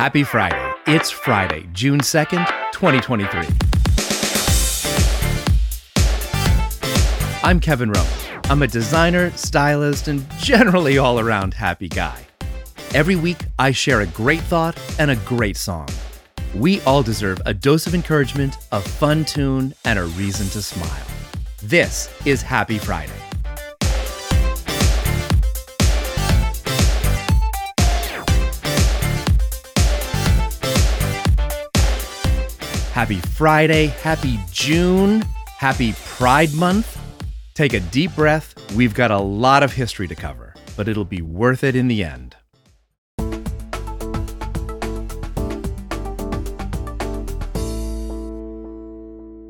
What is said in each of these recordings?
Happy Friday. It's Friday, June 2nd, 2023. I'm Kevin Rowe. I'm a designer, stylist, and generally all around happy guy. Every week, I share a great thought and a great song. We all deserve a dose of encouragement, a fun tune, and a reason to smile. This is Happy Friday. Happy Friday, happy June, happy Pride Month. Take a deep breath. We've got a lot of history to cover, but it'll be worth it in the end.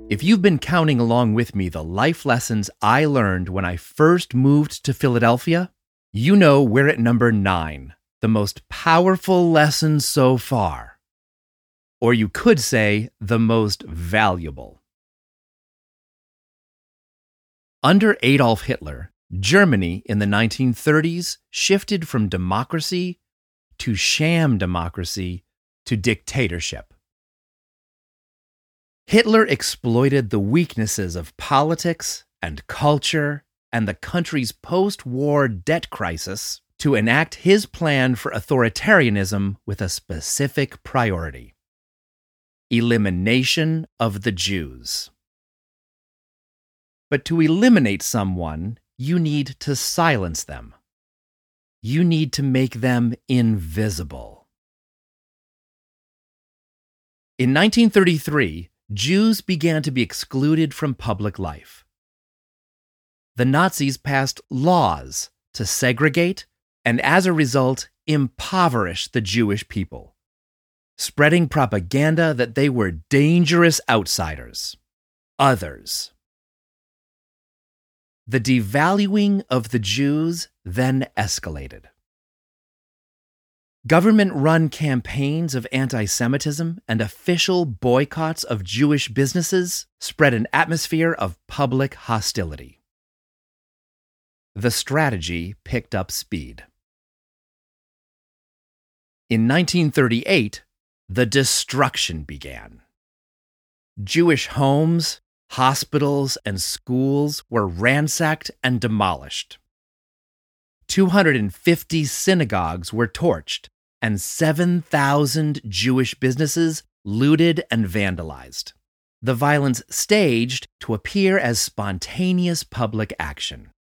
If you've been counting along with me the life lessons I learned when I first moved to Philadelphia, you know we're at number nine, the most powerful lesson so far. Or you could say the most valuable. Under Adolf Hitler, Germany in the 1930s shifted from democracy to sham democracy to dictatorship. Hitler exploited the weaknesses of politics and culture and the country's post war debt crisis to enact his plan for authoritarianism with a specific priority elimination of the Jews. But to eliminate someone, you need to silence them. You need to make them invisible. In 1933, Jews began to be excluded from public life. The Nazis passed laws to segregate and, as a result, impoverish the Jewish people, spreading propaganda that they were dangerous outsiders, others. The devaluing of the Jews then escalated. Government run campaigns of anti Semitism and official boycotts of Jewish businesses spread an atmosphere of public hostility. The strategy picked up speed. In 1938, the destruction began. Jewish homes, hospitals, and schools were ransacked and demolished. 250 synagogues were torched, and 7,000 Jewish businesses looted and vandalized. The violence staged to appear as spontaneous public action.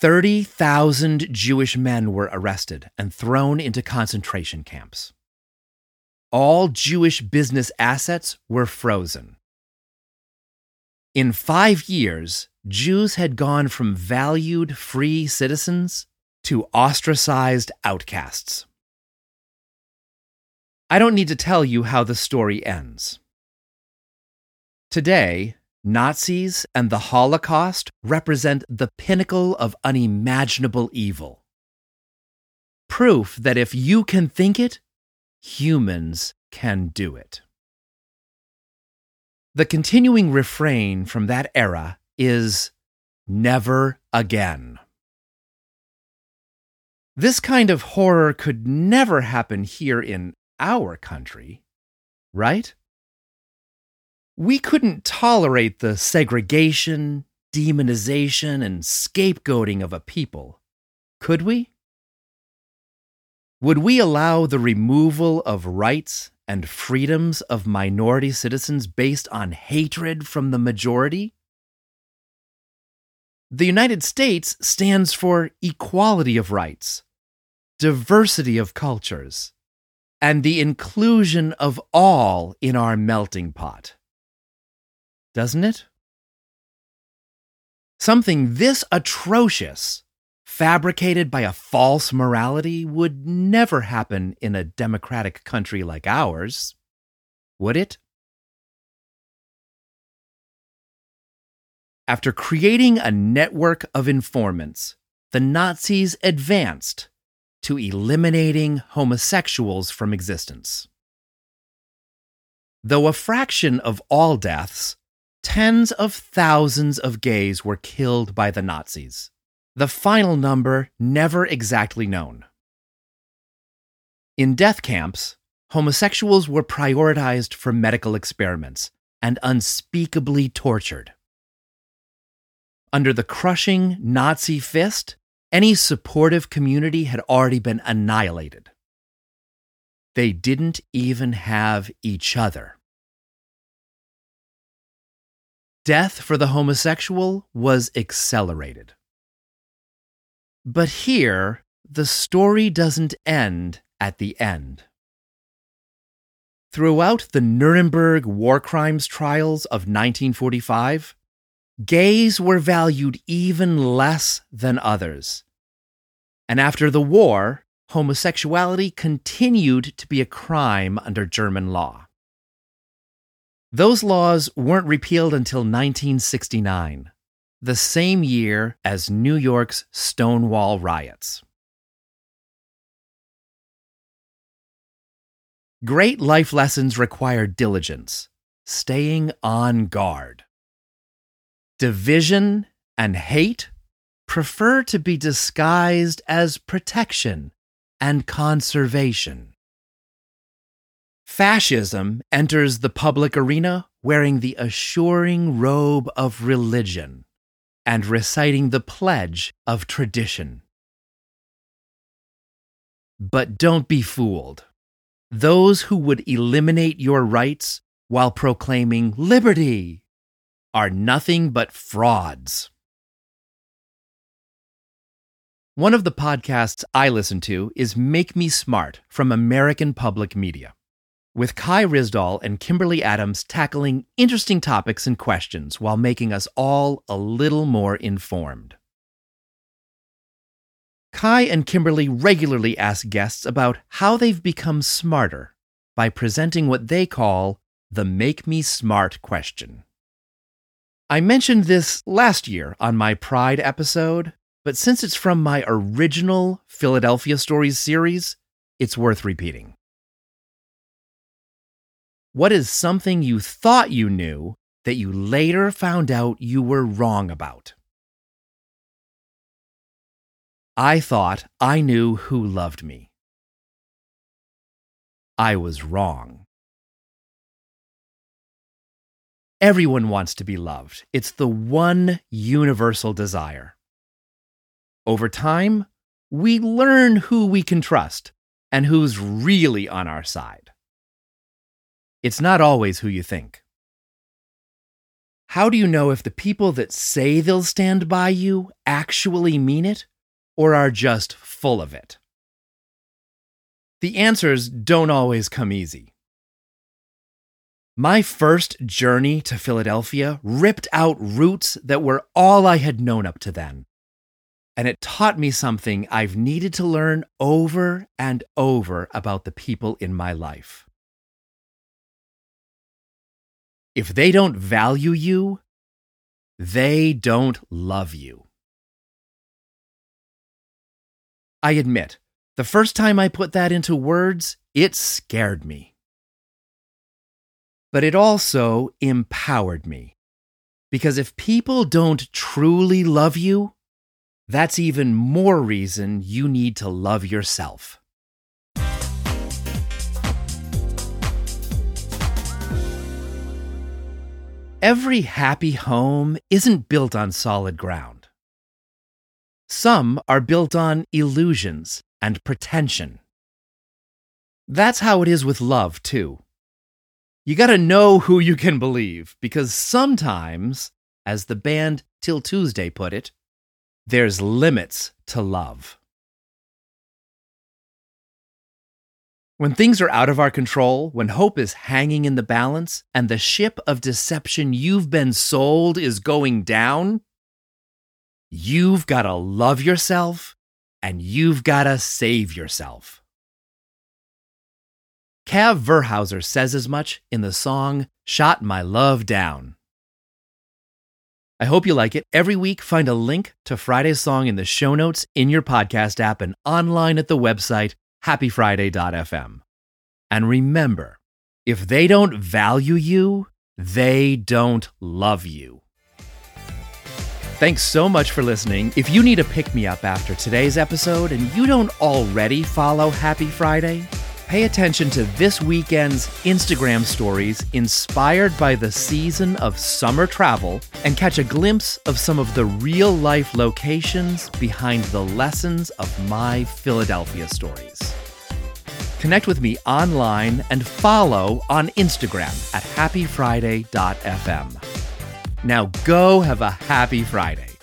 30,000 Jewish men were arrested and thrown into concentration camps. All Jewish business assets were frozen. In five years, Jews had gone from valued free citizens to ostracized outcasts. I don't need to tell you how the story ends. Today, Nazis and the Holocaust represent the pinnacle of unimaginable evil. Proof that if you can think it, humans can do it. The continuing refrain from that era is never again. This kind of horror could never happen here in our country, right? We couldn't tolerate the segregation, demonization, and scapegoating of a people, could we? Would we allow the removal of rights and freedoms of minority citizens based on hatred from the majority? The United States stands for equality of rights, diversity of cultures, and the inclusion of all in our melting pot. Doesn't it? Something this atrocious, fabricated by a false morality, would never happen in a democratic country like ours, would it? After creating a network of informants, the Nazis advanced to eliminating homosexuals from existence. Though a fraction of all deaths, tens of thousands of gays were killed by the Nazis. The final number never exactly known. In death camps, homosexuals were prioritized for medical experiments and unspeakably tortured. Under the crushing Nazi fist, any supportive community had already been annihilated. They didn't even have each other. Death for the homosexual was accelerated. But here, the story doesn't end at the end. Throughout the Nuremberg war crimes trials of 1945, gays were valued even less than others. And after the war, homosexuality continued to be a crime under German law. Those laws weren't repealed until 1969, the same year as New York's Stonewall riots. Great life lessons require diligence, staying on guard. Division and hate prefer to be disguised as protection and conservation. Fascism enters the public arena wearing the assuring robe of religion and reciting the pledge of tradition. But don't be fooled. Those who would eliminate your rights while proclaiming liberty are nothing but frauds. One of the podcasts I listen to is Make Me Smart from American Public Media, with Kai Ryssdal and Kimberly Adams tackling interesting topics and questions while making us all a little more informed. Kai and Kimberly regularly ask guests about how they've become smarter by presenting what they call the Make Me Smart question. I mentioned this last year on my Pride episode, but since it's from my original Philadelphia Stories series, it's worth repeating. What is something you thought you knew that you later found out you were wrong about? I thought I knew who loved me. I was wrong. Everyone wants to be loved. It's the one universal desire. Over time, we learn who we can trust and who's really on our side. It's not always who you think. How do you know if the people that say they'll stand by you actually mean it or are just full of it? The answers don't always come easy. My first journey to Philadelphia ripped out roots that were all I had known up to then. And it taught me something I've needed to learn over and over about the people in my life. If they don't value you, they don't love you. I admit, the first time I put that into words, it scared me. But it also empowered me. Because if people don't truly love you, that's even more reason you need to love yourself. Every happy home isn't built on solid ground. Some are built on illusions and pretension. That's how it is with love, too. You gotta know who you can believe, because sometimes, as the band 'Til Tuesday put it, there's limits to love. When things are out of our control, when hope is hanging in the balance, and the ship of deception you've been sold is going down, You've got to love yourself and you've got to save yourself. Kav Verhouzer says as much in the song Shot My Love Down. I hope you like it. Every week, find a link to Friday's song in the show notes in your podcast app and online at the website happyfriday.fm. And remember, if they don't value you, they don't love you. Thanks so much for listening. If you need a pick me up after today's episode and you don't already follow Happy Friday, Pay attention to this weekend's Instagram stories inspired by the season of summer travel and catch a glimpse of some of the real life locations behind the lessons of my Philadelphia stories. Connect with me online and follow on Instagram at happyfriday.fm. Now go have a happy Friday.